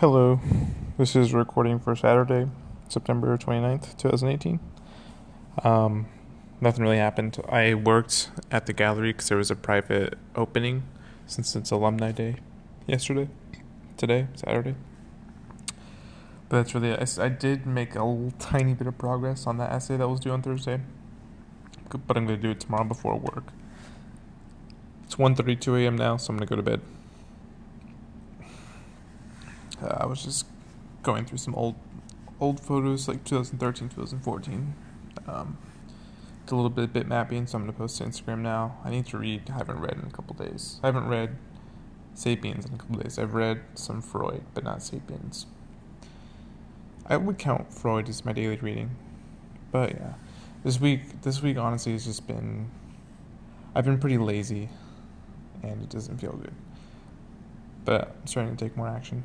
Hello, this is recording for Saturday, September 29th, 2018. Um, nothing really happened. I worked at the gallery because there was a private opening since it's Alumni Day yesterday, today, Saturday. But that's really it. I, did make a little tiny bit of progress on that essay that was due on Thursday, but I'm going to do it tomorrow before work. It's 1.32 a.m. now, so I'm going to go to bed. Uh, I was just going through some old old photos like 2013 2014 um, it's a little bit bit mapping so i'm going to post to instagram now. I need to read. I haven't read in a couple days. I haven't read sapiens in a couple days. I've read some freud but not sapiens. I would count freud as my daily reading but yeah. This week this week honestly has just been i've been pretty lazy and it doesn't feel good. But i'm starting to take more action